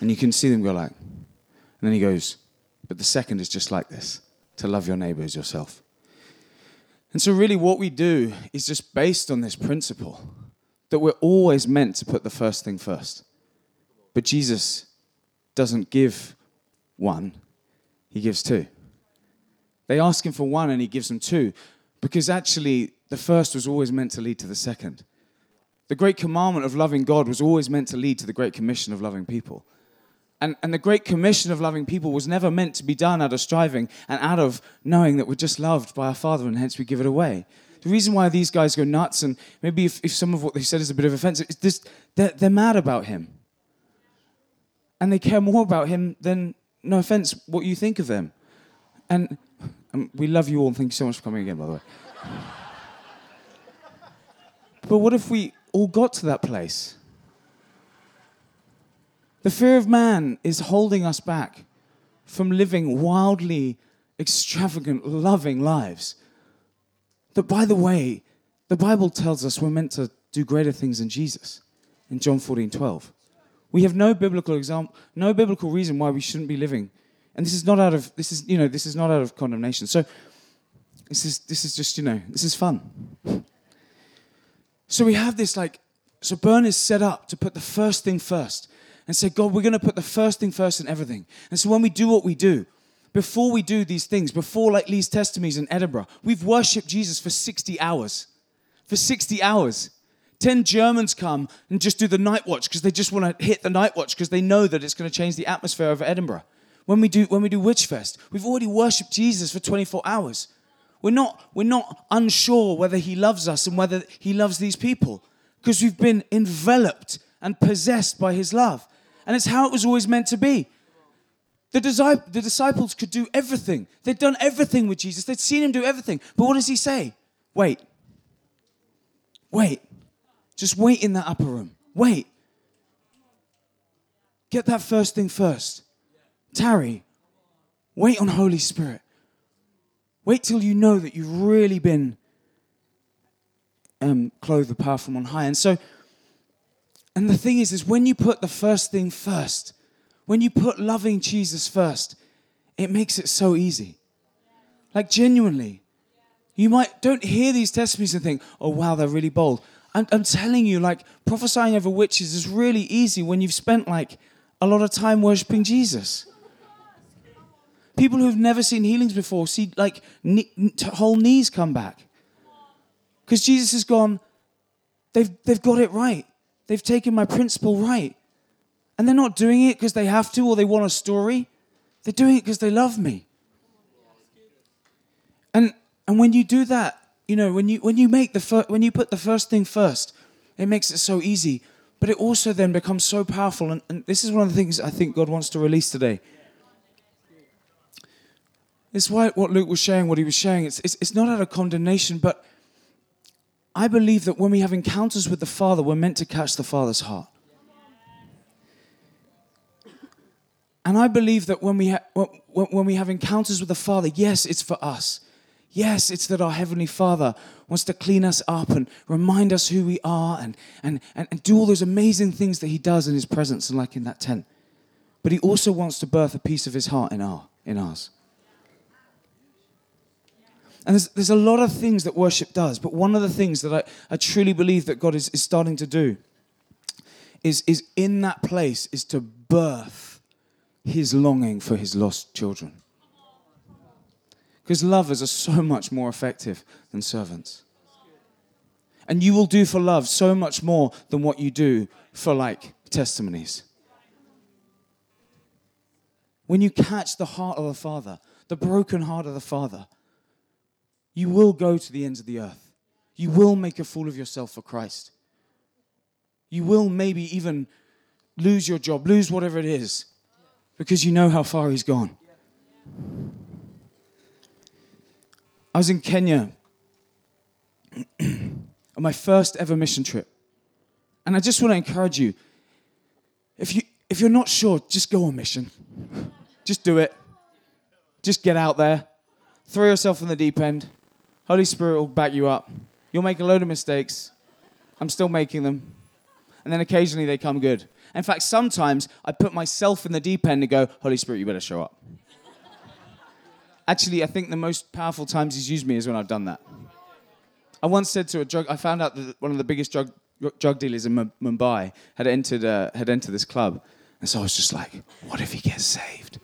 And you can see them go like, and then he goes, but the second is just like this to love your neighbor as yourself. And so, really, what we do is just based on this principle that we're always meant to put the first thing first. But Jesus doesn't give one, he gives two. They ask him for one and he gives them two because actually the first was always meant to lead to the second. The great commandment of loving God was always meant to lead to the great commission of loving people. And, and the great commission of loving people was never meant to be done out of striving and out of knowing that we're just loved by our Father and hence we give it away. The reason why these guys go nuts, and maybe if, if some of what they said is a bit of offensive, is this, they're, they're mad about him. And they care more about him than, no offense, what you think of them. And um, we love you all, and thank you so much for coming again, by the way. but what if we all got to that place? The fear of man is holding us back from living wildly extravagant, loving lives. That, by the way, the Bible tells us we're meant to do greater things than Jesus in John 14 12. We have no biblical example, no biblical reason why we shouldn't be living. And this is not out of this is you know this is not out of condemnation. So this is this is just you know this is fun. So we have this like so burn is set up to put the first thing first and say, God, we're going to put the first thing first in everything. And so when we do what we do, before we do these things, before like Lee's testimonies in Edinburgh, we've worshipped Jesus for 60 hours. For 60 hours. 10 Germans come and just do the night watch because they just want to hit the night watch because they know that it's going to change the atmosphere of Edinburgh. When we do when we do Witchfest, we've already worshipped Jesus for 24 hours. We're not we're not unsure whether he loves us and whether he loves these people because we've been enveloped and possessed by his love. And it's how it was always meant to be. The, the disciples could do everything. They'd done everything with Jesus. They'd seen him do everything. But what does he say? Wait. Wait. Just wait in that upper room. Wait. Get that first thing first. Tarry. Wait on Holy Spirit. Wait till you know that you've really been um, clothed with power from on high. And so, and the thing is, is when you put the first thing first, when you put loving Jesus first, it makes it so easy. Like genuinely. You might don't hear these testimonies and think, oh wow, they're really bold. I'm, I'm telling you, like prophesying over witches is really easy when you've spent like a lot of time worshiping Jesus. People who've never seen healings before see like knee, whole knees come back. Because Jesus has gone, they've, they've got it right. They've taken my principle right. And they're not doing it because they have to or they want a story. They're doing it because they love me. And, and when you do that, you know, when you, when you make the fir- when you put the first thing first, it makes it so easy. But it also then becomes so powerful. And, and this is one of the things I think God wants to release today. It's why what Luke was sharing, what he was sharing, it's, it's, it's not out of condemnation, but I believe that when we have encounters with the Father, we're meant to catch the Father's heart. And I believe that when we, ha- when we have encounters with the Father, yes, it's for us. Yes, it's that our Heavenly Father wants to clean us up and remind us who we are and, and, and, and do all those amazing things that He does in His presence and like in that tent. But He also wants to birth a piece of His heart in, our, in ours. And there's, there's a lot of things that worship does, but one of the things that I, I truly believe that God is, is starting to do is, is in that place is to birth his longing for his lost children. Because lovers are so much more effective than servants. And you will do for love so much more than what you do for like testimonies. When you catch the heart of the Father, the broken heart of the Father, you will go to the ends of the earth. You will make a fool of yourself for Christ. You will maybe even lose your job, lose whatever it is, because you know how far He's gone. I was in Kenya [clears throat] on my first ever mission trip. And I just want to encourage you if, you if you're not sure, just go on mission. [laughs] Just do it. Just get out there, throw yourself in the deep end. Holy Spirit will back you up. You'll make a load of mistakes. I'm still making them. And then occasionally they come good. In fact, sometimes I put myself in the deep end and go, Holy Spirit, you better show up. Actually, I think the most powerful times he's used me is when I've done that. I once said to a drug, I found out that one of the biggest drug, drug dealers in M- Mumbai had entered, uh, had entered this club. And so I was just like, what if he gets saved?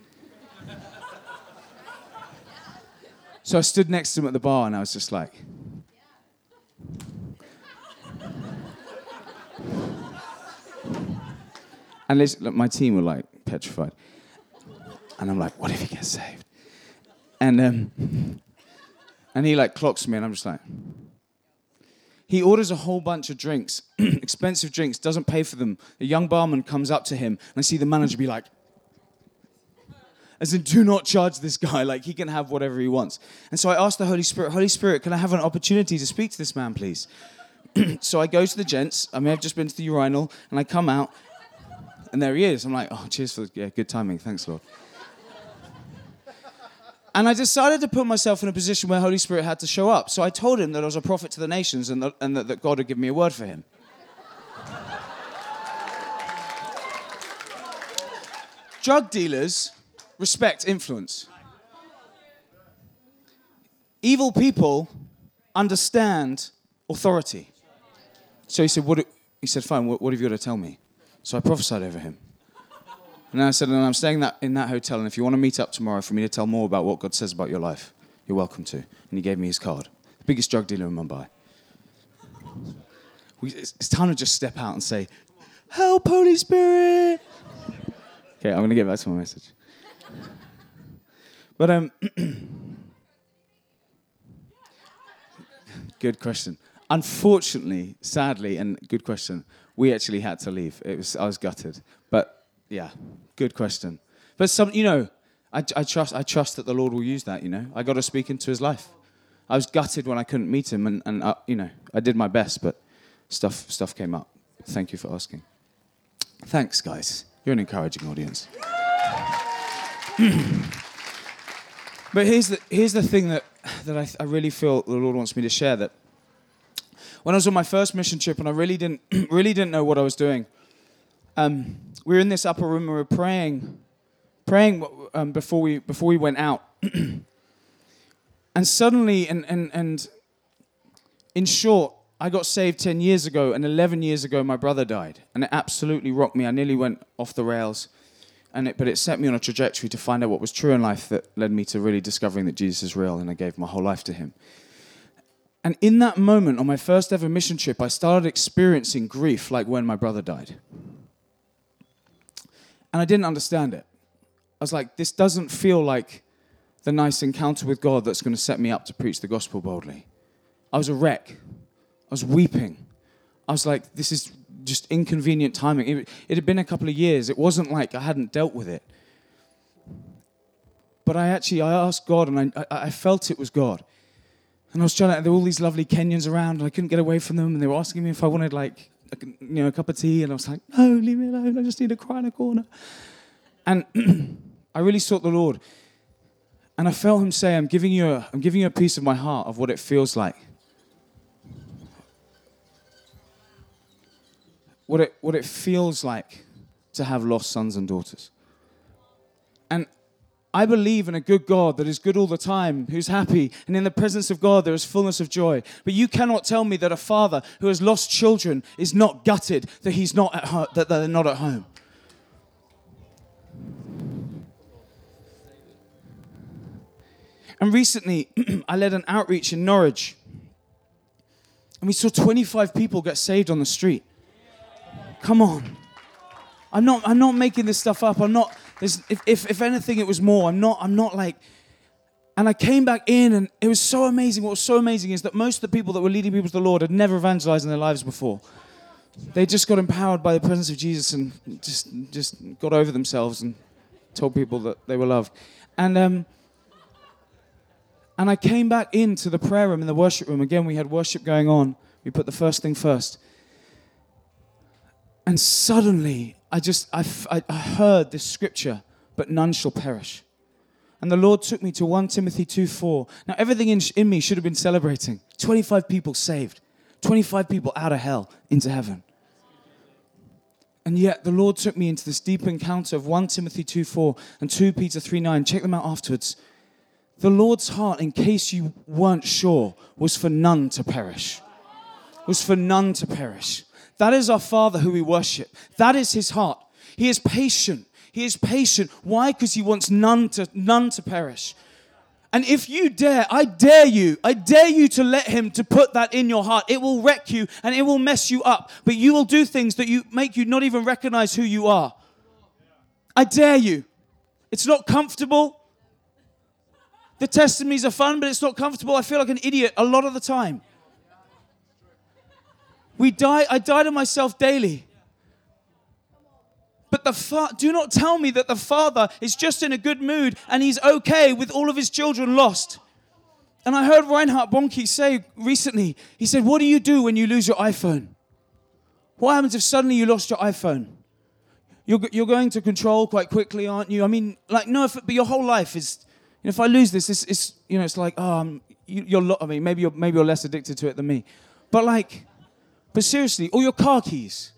so I stood next to him at the bar and I was just like, and my team were like petrified. And I'm like, what if he gets saved? And, um, and he like clocks me and I'm just like, he orders a whole bunch of drinks, [clears throat] expensive drinks, doesn't pay for them. A young barman comes up to him, and I see the manager be like, as in, do not charge this guy, [laughs] like he can have whatever he wants. And so I asked the Holy Spirit, Holy Spirit, can I have an opportunity to speak to this man, please? [clears throat] so I go to the gents, I may have just been to the urinal, and I come out, and there he is. I'm like, oh, cheers for the, yeah, good timing, thanks, Lord. And I decided to put myself in a position where Holy Spirit had to show up. So I told him that I was a prophet to the nations and that, and that, that God had given me a word for him. Drug dealers respect influence. Evil people understand authority. So he said, what, he said, fine, what, what have you got to tell me? So I prophesied over him. And I said, and I'm staying that, in that hotel, and if you want to meet up tomorrow for me to tell more about what God says about your life, you're welcome to. And he gave me his card. The biggest drug dealer in Mumbai. We, it's, it's time to just step out and say, Help, Holy Spirit! Okay, I'm going to get back to my message. But, um, [clears throat] good question. Unfortunately, sadly, and good question, we actually had to leave. It was, I was gutted. But yeah, good question. But some, you know, I, I, trust, I trust that the Lord will use that. You know, I got to speak into His life. I was gutted when I couldn't meet Him, and, and uh, you know, I did my best, but stuff, stuff came up. Thank you for asking. Thanks, guys. You're an encouraging audience. [clears throat] but here's the, here's the thing that, that I, I really feel the Lord wants me to share that when I was on my first mission trip and I really didn't, [clears throat] really didn't know what I was doing, um, we were in this upper room and we were praying, praying um, before we before we went out, [clears throat] and suddenly, and and and in short, I got saved ten years ago, and eleven years ago, my brother died, and it absolutely rocked me. I nearly went off the rails, and it, but it set me on a trajectory to find out what was true in life that led me to really discovering that Jesus is real, and I gave my whole life to Him. And in that moment, on my first ever mission trip, I started experiencing grief like when my brother died. And I didn't understand it. I was like, this doesn't feel like the nice encounter with God that's going to set me up to preach the gospel boldly. I was a wreck. I was weeping. I was like, this is just inconvenient timing. It, it, had been a couple of years. It wasn't like I hadn't dealt with it. But I actually, I asked God and I, I, I felt it was God. And I was trying to, there were all these lovely Kenyans around and I couldn't get away from them and they were asking me if I wanted like you know, a cup of tea, and I was like, no, leave me alone. I just need to cry in a corner. And [clears throat] I really sought the Lord. And I felt him say, I'm giving you a, I'm giving you a piece of my heart of what it feels like. What it, what it feels like to have lost sons and daughters. And I believe in a good God that is good all the time, who's happy, and in the presence of God there is fullness of joy. But you cannot tell me that a father who has lost children is not gutted that he's not at home, that they're not at home. And recently, [clears throat] I led an outreach in Norwich, and we saw 25 people get saved on the street. Come on. I'm not, I'm not making this stuff up. I'm not there's, if, if, if anything, it was more. I'm not, I'm not like, and I came back in, and it was so amazing. What was so amazing is that most of the people that were leading people to the Lord had never evangelized in their lives before. They just got empowered by the presence of Jesus and just, just got over themselves and told people that they were loved. And, um, and I came back into the prayer room in the worship room. Again, we had worship going on. We put the first thing first. And suddenly, I just, I, I heard this scripture, but none shall perish. And the Lord took me to 1 Timothy 2:4. Now, everything in, in me should have been celebrating. 25 people saved, 25 people out of hell into heaven. And yet, the Lord took me into this deep encounter of 1 Timothy 2:4 and 2 Peter 3:9. Check them out afterwards. The Lord's heart, in case you weren't sure, was for none to perish. Was for none to perish. That is our Father who we worship. That is his heart. He is patient. He is patient. Why? Because he wants none to none to perish. And if you dare, I dare you, I dare you to let him to put that in your heart. It will wreck you and it will mess you up. But you will do things that you make you not even recognize who you are. I dare you. It's not comfortable. The testimonies are fun, but it's not comfortable. I feel like an idiot a lot of the time. We die, I die to myself daily. But the fa- do not tell me that the father is just in a good mood and he's okay with all of his children lost. And I heard Reinhard Bonnke say recently, he said, What do you do when you lose your iPhone? What happens if suddenly you lost your iPhone? You're, you're going to control quite quickly, aren't you? I mean, like, no, if, but your whole life is, you know, if I lose this, it's, it's you know, it's like, oh, I'm, you, you're, lo- I mean, maybe you're, maybe you're less addicted to it than me. But like, but seriously, or your car keys,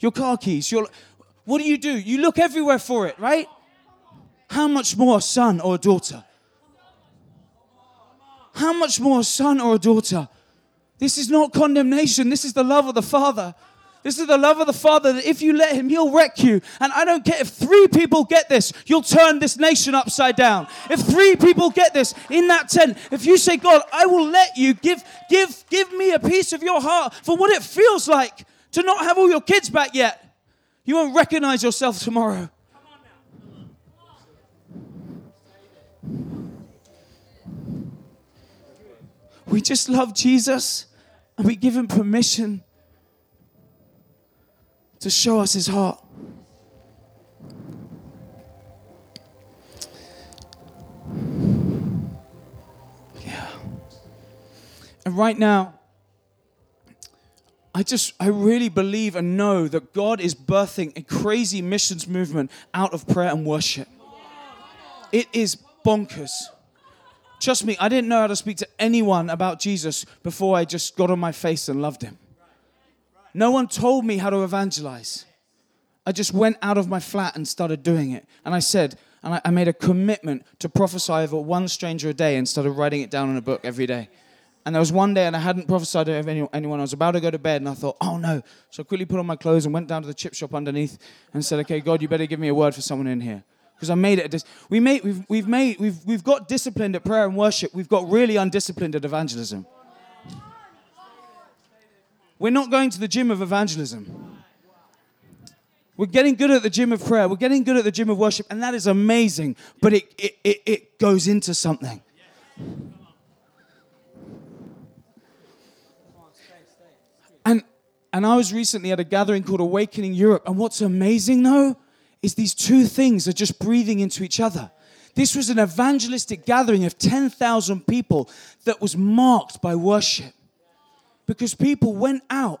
your car keys, your, what do you do? You look everywhere for it, right? How much more a son or a daughter? How much more a son or a daughter? This is not condemnation. This is the love of the Father. This is the love of the Father that if you let Him, He'll wreck you. And I don't care if three people get this, you'll turn this nation upside down. If three people get this in that tent, if you say, God, I will let you give, give, give me a piece of your heart for what it feels like to not have all your kids back yet, you won't recognize yourself tomorrow. We just love Jesus and we give him permission to show us his heart. Yeah. And right now, I just, I really believe and know that God is birthing a crazy missions movement out of prayer and worship. It is bonkers. Trust me, I didn't know how to speak to anyone about Jesus before I just got on my face and loved him. No one told me how to evangelize. I just went out of my flat and started doing it. And I said, and I, made a commitment to prophesy over one stranger a day and started writing it down in a book every day. And there was one day, and I hadn't prophesied any- anyone. I was about to go to bed, and I thought, oh no. So I quickly put on my clothes and went down to the chip shop underneath and said, okay, God, you better give me a word for someone in here. Because I made it. A dis- we made, we've, we've, made, we've, we've got disciplined at prayer and worship. We've got really undisciplined at evangelism. We're not going to the gym of evangelism. We're getting good at the gym of prayer. We're getting good at the gym of worship, and that is amazing. But it, it, it, it goes into something. And, and I was recently at a gathering called Awakening Europe. And what's amazing, though, is these two things are just breathing into each other. This was an evangelistic gathering of 10,000 people that was marked by worship because people went out.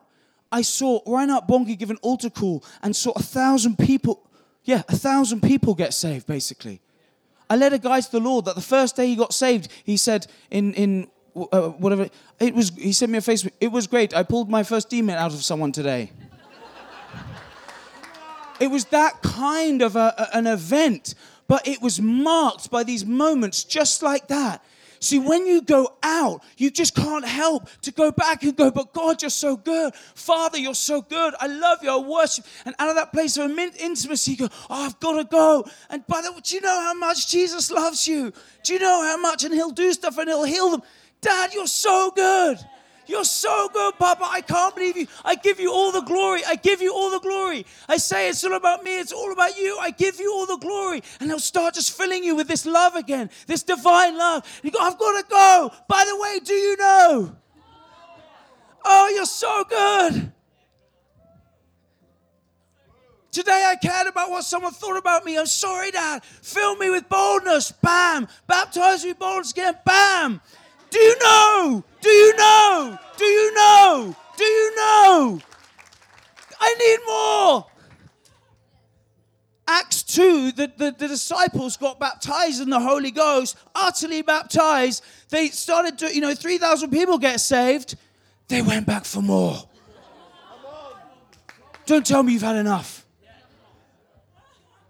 I saw Reinhard Bonnke give an altar call and saw a thousand people, yeah, a thousand people get saved, basically. I led a guy to the Lord that the first day he got saved, he said in, in uh, whatever, it was, he sent me a Facebook, it was great. I pulled my first demon out of someone today. it was that kind of a, a- an event, but it was marked by these moments just like that. See, when you go out, you just can't help to go back and go, but God, you're so good. Father, you're so good. I love you. I worship. And out of that place of intimacy, you go, oh, I've got to go. And by the way, do you know how much Jesus loves you? Do you know how much? And he'll do stuff and he'll heal them. Dad, you're so good. You're so good, Papa. I can't believe you. I give you all the glory. I give you all the glory. I say it's all about me. It's all about you. I give you all the glory. And he'll start just filling you with this love again, this divine love. You go, I've got to go. By the way, do you know? Oh, you're so good. Today I cared about what someone thought about me. I'm sorry, Dad. Fill me with boldness. Bam. Baptize me with boldness again. Bam. Do you know? Do you know? Do you know? Do you know? I need more. Acts two, the, the, the disciples got baptized in the Holy Ghost, utterly baptized. They started to, you know, 3,000 people get saved. They went back for more. Don't tell me you've had enough.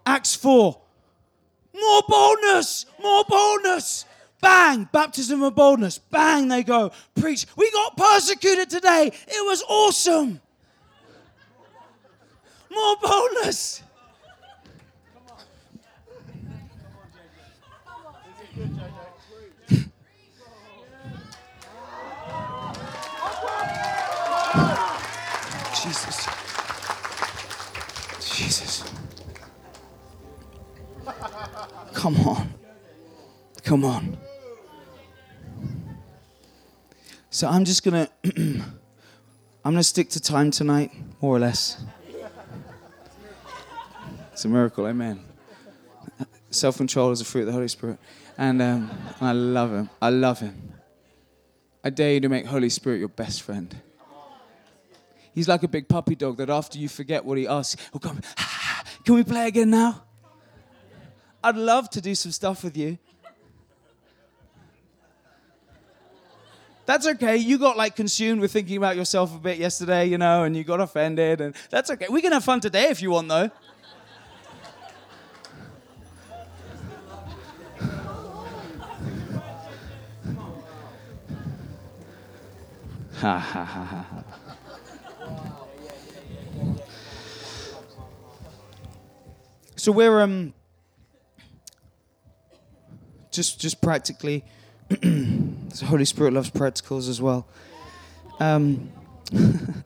Acts 4. More boldness, more boldness. Bang, baptism of boldness. Bang, they go. Preach. We got persecuted today. It was awesome. More boldness. Come on, JJ. Jesus. Jesus. Come on. Come on. So I'm just going to [clears throat] I'm going to stick to time tonight, more or less. It's a miracle, amen. Self control is a fruit of the Holy Spirit. And um, I love him. I love him. I dare you to make Holy Spirit your best friend. He's like a big puppy dog that after you forget what he asks, he'll come, can we play again now? I'd love to do some stuff with you. That's okay. You got like consumed with thinking about yourself a bit yesterday, you know, and you got offended, and that's okay. We can have fun today if you want, though. Ha ha ha ha. So we're um just just practically [clears throat] the Holy Spirit loves practicals as well. Um, [laughs]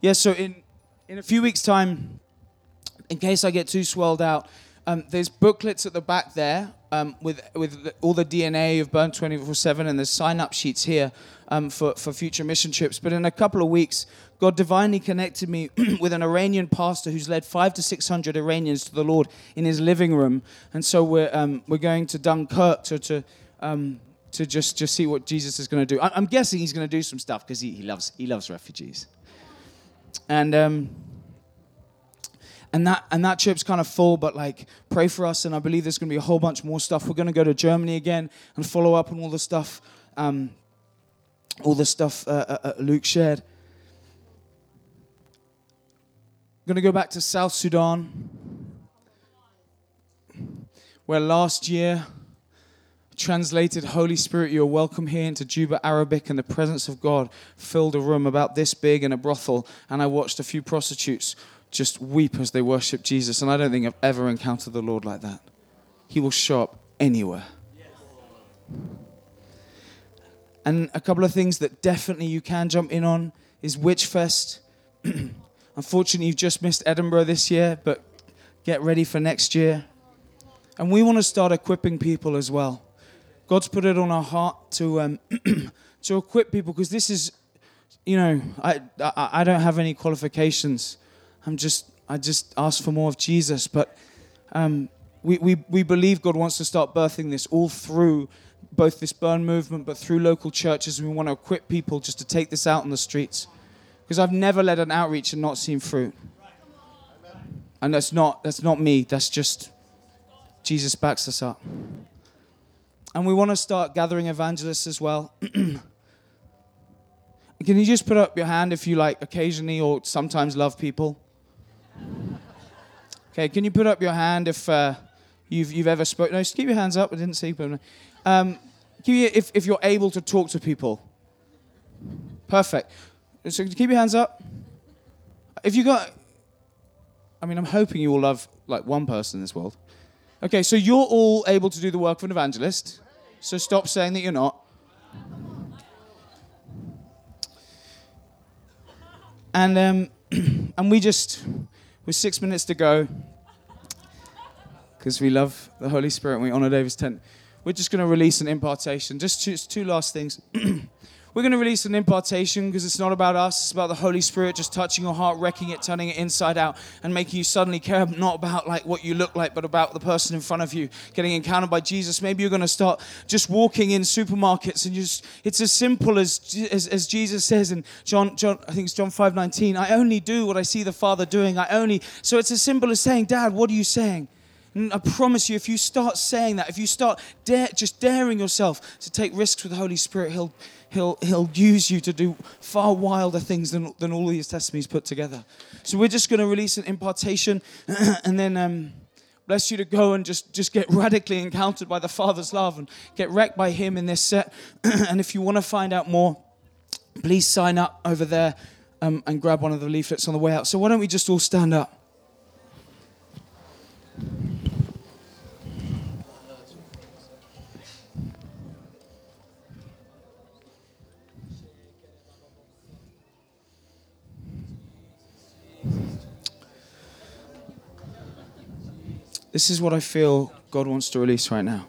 yeah, so in in a few weeks' time, in case I get too swelled out, um, there's booklets at the back there um, with with all the DNA of Burn 24/7, and there's sign-up sheets here um, for for future mission trips. But in a couple of weeks, God divinely connected me [clears throat] with an Iranian pastor who's led five to six hundred Iranians to the Lord in his living room, and so we're um, we're going to Dunkirk to to um, to just just see what Jesus is going to do. I, I'm guessing he's going to do some stuff because he, he loves he loves refugees, and. Um, and that and that trip's kind of full but like pray for us and i believe there's going to be a whole bunch more stuff we're going to go to germany again and follow up on all the stuff um, all the stuff uh, uh, uh, luke shared going to go back to south sudan where last year translated holy spirit you are welcome here into juba arabic and the presence of god filled a room about this big in a brothel and i watched a few prostitutes just weep as they worship Jesus. And I don't think I've ever encountered the Lord like that. He will show up anywhere. And a couple of things that definitely you can jump in on is Witchfest. [clears throat] Unfortunately, you've just missed Edinburgh this year, but get ready for next year. And we want to start equipping people as well. God's put it on our heart to um, [clears throat] to equip people because this is, you know, I, I I don't have any qualifications. I'm just, I just ask for more of Jesus. But um, we, we, we believe God wants to start birthing this all through both this burn movement, but through local churches. We want to equip people just to take this out on the streets. Because I've never led an outreach and not seen fruit. And that's not, that's not me, that's just Jesus backs us up. And we want to start gathering evangelists as well. [clears throat] Can you just put up your hand if you like occasionally or sometimes love people? Okay, can you put up your hand if uh, you've, you've ever spoken? No, just keep your hands up. I didn't see. But, um, if, if you're able to talk to people. Perfect. So keep your hands up. If you got, I mean, I'm hoping you all love like one person in this world. Okay, so you're all able to do the work of an evangelist. So stop saying that you're not. And um, [clears throat] and we just with six minutes to go because we love the Holy Spirit and we honor David's tent. We're just going to release an impartation. Just two, two last things. [clears throat] we're going to release an impartation because it's not about us. It's about the Holy Spirit just touching your heart, wrecking it, turning it inside out, and making you suddenly care not about like what you look like, but about the person in front of you getting encountered by Jesus. Maybe you're going to start just walking in supermarkets and just it's as simple as as, as Jesus says in John John I think it's John 5:19. I only do what I see the Father doing. I only so it's as simple as saying, Dad, what are you saying? And I promise you, if you start saying that, if you start dare, just daring yourself to take risks with the Holy Spirit, He'll, he'll, he'll use you to do far wilder things than, than all these testimonies put together. So we're just going to release an impartation [clears throat] and then um, bless you to go and just, just get radically encountered by the Father's love and get wrecked by Him in this set. [clears throat] and if you want to find out more, please sign up over there um, and grab one of the leaflets on the way out. So why don't we just all stand up? This is what I feel God wants to release right now.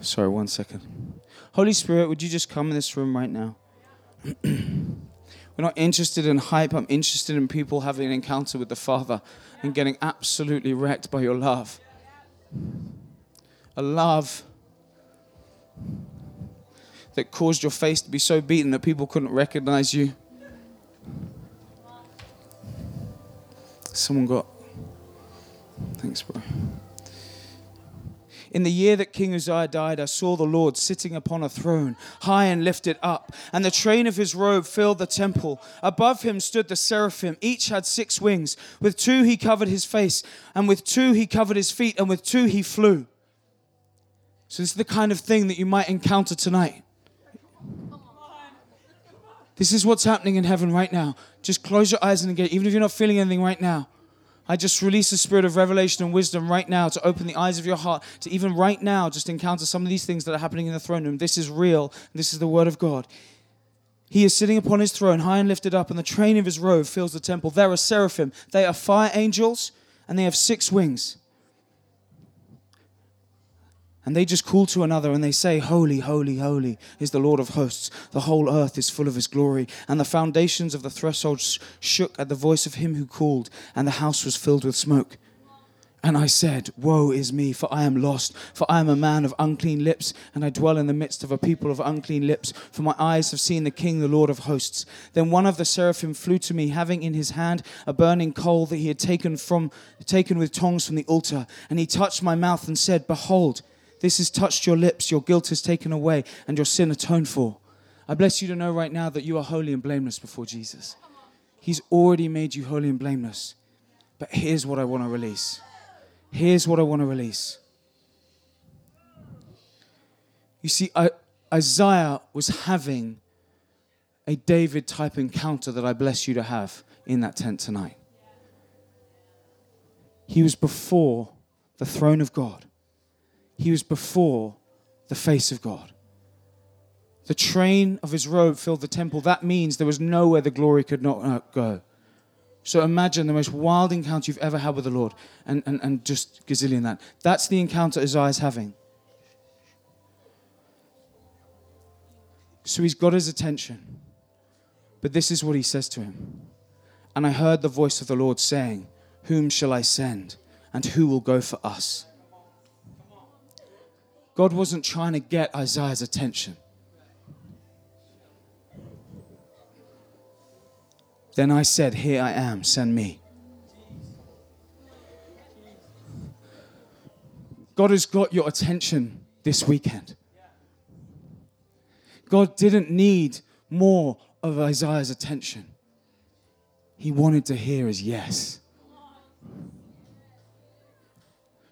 Sorry, one second. Holy Spirit, would you just come in this room right now? [clears throat] We're not interested in hype. I'm interested in people having an encounter with the Father and getting absolutely wrecked by your love. A love that caused your face to be so beaten that people couldn't recognize you. Someone got. Thanks, bro. In the year that King Uzziah died, I saw the Lord sitting upon a throne, high and lifted up, and the train of his robe filled the temple. Above him stood the seraphim. Each had six wings. With two he covered his face, and with two he covered his feet, and with two he flew. So, this is the kind of thing that you might encounter tonight. This is what's happening in heaven right now. Just close your eyes and engage, even if you're not feeling anything right now. I just release the spirit of revelation and wisdom right now to open the eyes of your heart to even right now just encounter some of these things that are happening in the throne room. This is real. This is the word of God. He is sitting upon his throne, high and lifted up, and the train of his robe fills the temple. There are seraphim. They are fire angels, and they have six wings. And they just call to another and they say, Holy, holy, holy is the Lord of hosts. The whole earth is full of his glory. And the foundations of the threshold shook at the voice of him who called, and the house was filled with smoke. And I said, Woe is me, for I am lost, for I am a man of unclean lips, and I dwell in the midst of a people of unclean lips, for my eyes have seen the King, the Lord of hosts. Then one of the seraphim flew to me, having in his hand a burning coal that he had taken from taken with tongs from the altar, and he touched my mouth and said, Behold, this has touched your lips, your guilt is taken away, and your sin atoned for. I bless you to know right now that you are holy and blameless before Jesus. He's already made you holy and blameless. But here's what I want to release. Here's what I want to release. You see, Isaiah was having a David type encounter that I bless you to have in that tent tonight. He was before the throne of God he was before the face of God. The train of his robe filled the temple. That means there was nowhere the glory could not uh, go. So imagine the most wild encounter you've ever had with the Lord and, and, and just gazillion that. That's the encounter Isaiah's having. So he's got his attention. But this is what he says to him. And I heard the voice of the Lord saying, Whom shall I send? And who will go for us? God wasn't trying to get Isaiah's attention. Then I said, Here I am, send me. God has got your attention this weekend. God didn't need more of Isaiah's attention. He wanted to hear his yes.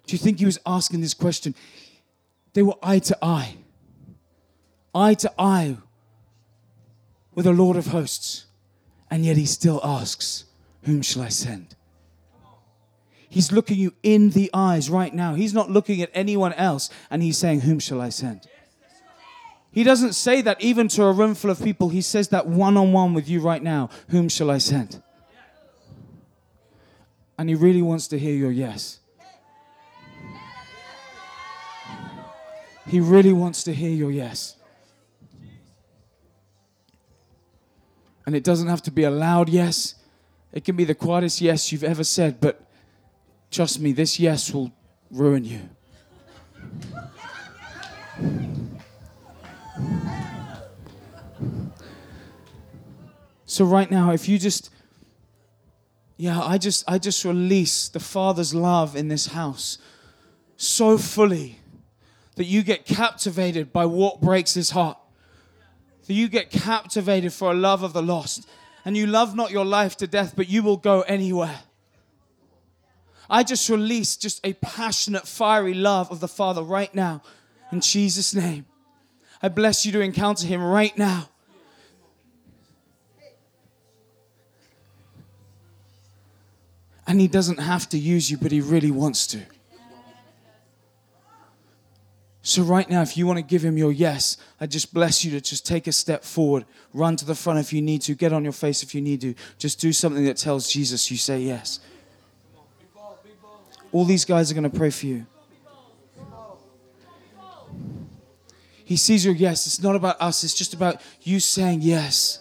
Do you think he was asking this question? They were eye to eye, eye to eye with the Lord of hosts. And yet he still asks, Whom shall I send? He's looking you in the eyes right now. He's not looking at anyone else and he's saying, Whom shall I send? He doesn't say that even to a room full of people. He says that one on one with you right now. Whom shall I send? And He really wants to hear your yes. He really wants to hear your yes. And it doesn't have to be a loud yes, it can be the quietest yes you've ever said, but trust me, this yes will ruin you. So right now, if you just yeah, I just I just release the Father's love in this house so fully that you get captivated by what breaks his heart. That you get captivated for a love of the lost. And you love not your life to death, but you will go anywhere. I just release just a passionate, fiery love of the Father right now in Jesus' name. I bless you to encounter him right now. And he doesn't have to use you, but he really wants to. So, right now, if you want to give him your yes, I just bless you to just take a step forward, run to the front if you need to, get on your face if you need to. Just do something that tells Jesus you say yes. All these guys are going to pray for you. He sees your yes. It's not about us, it's just about you saying yes.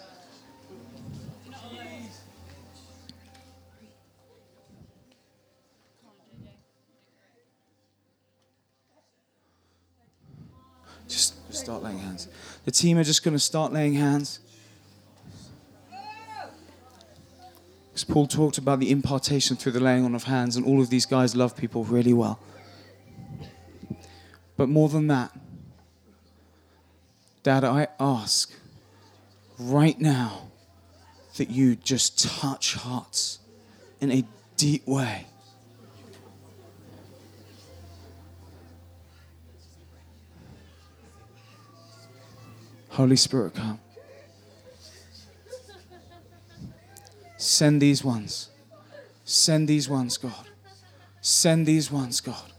Just start laying hands. The team are just going to start laying hands. Because Paul talked about the impartation through the laying on of hands, and all of these guys love people really well. But more than that, Dad, I ask right now that you just touch hearts in a deep way. Holy Spirit, come. Send these ones. Send these ones, God. Send these ones, God.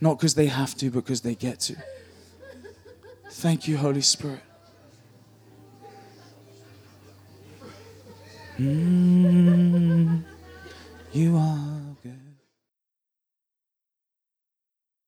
Not because they have to, but because they get to. Thank you, Holy Spirit. Mm, you are.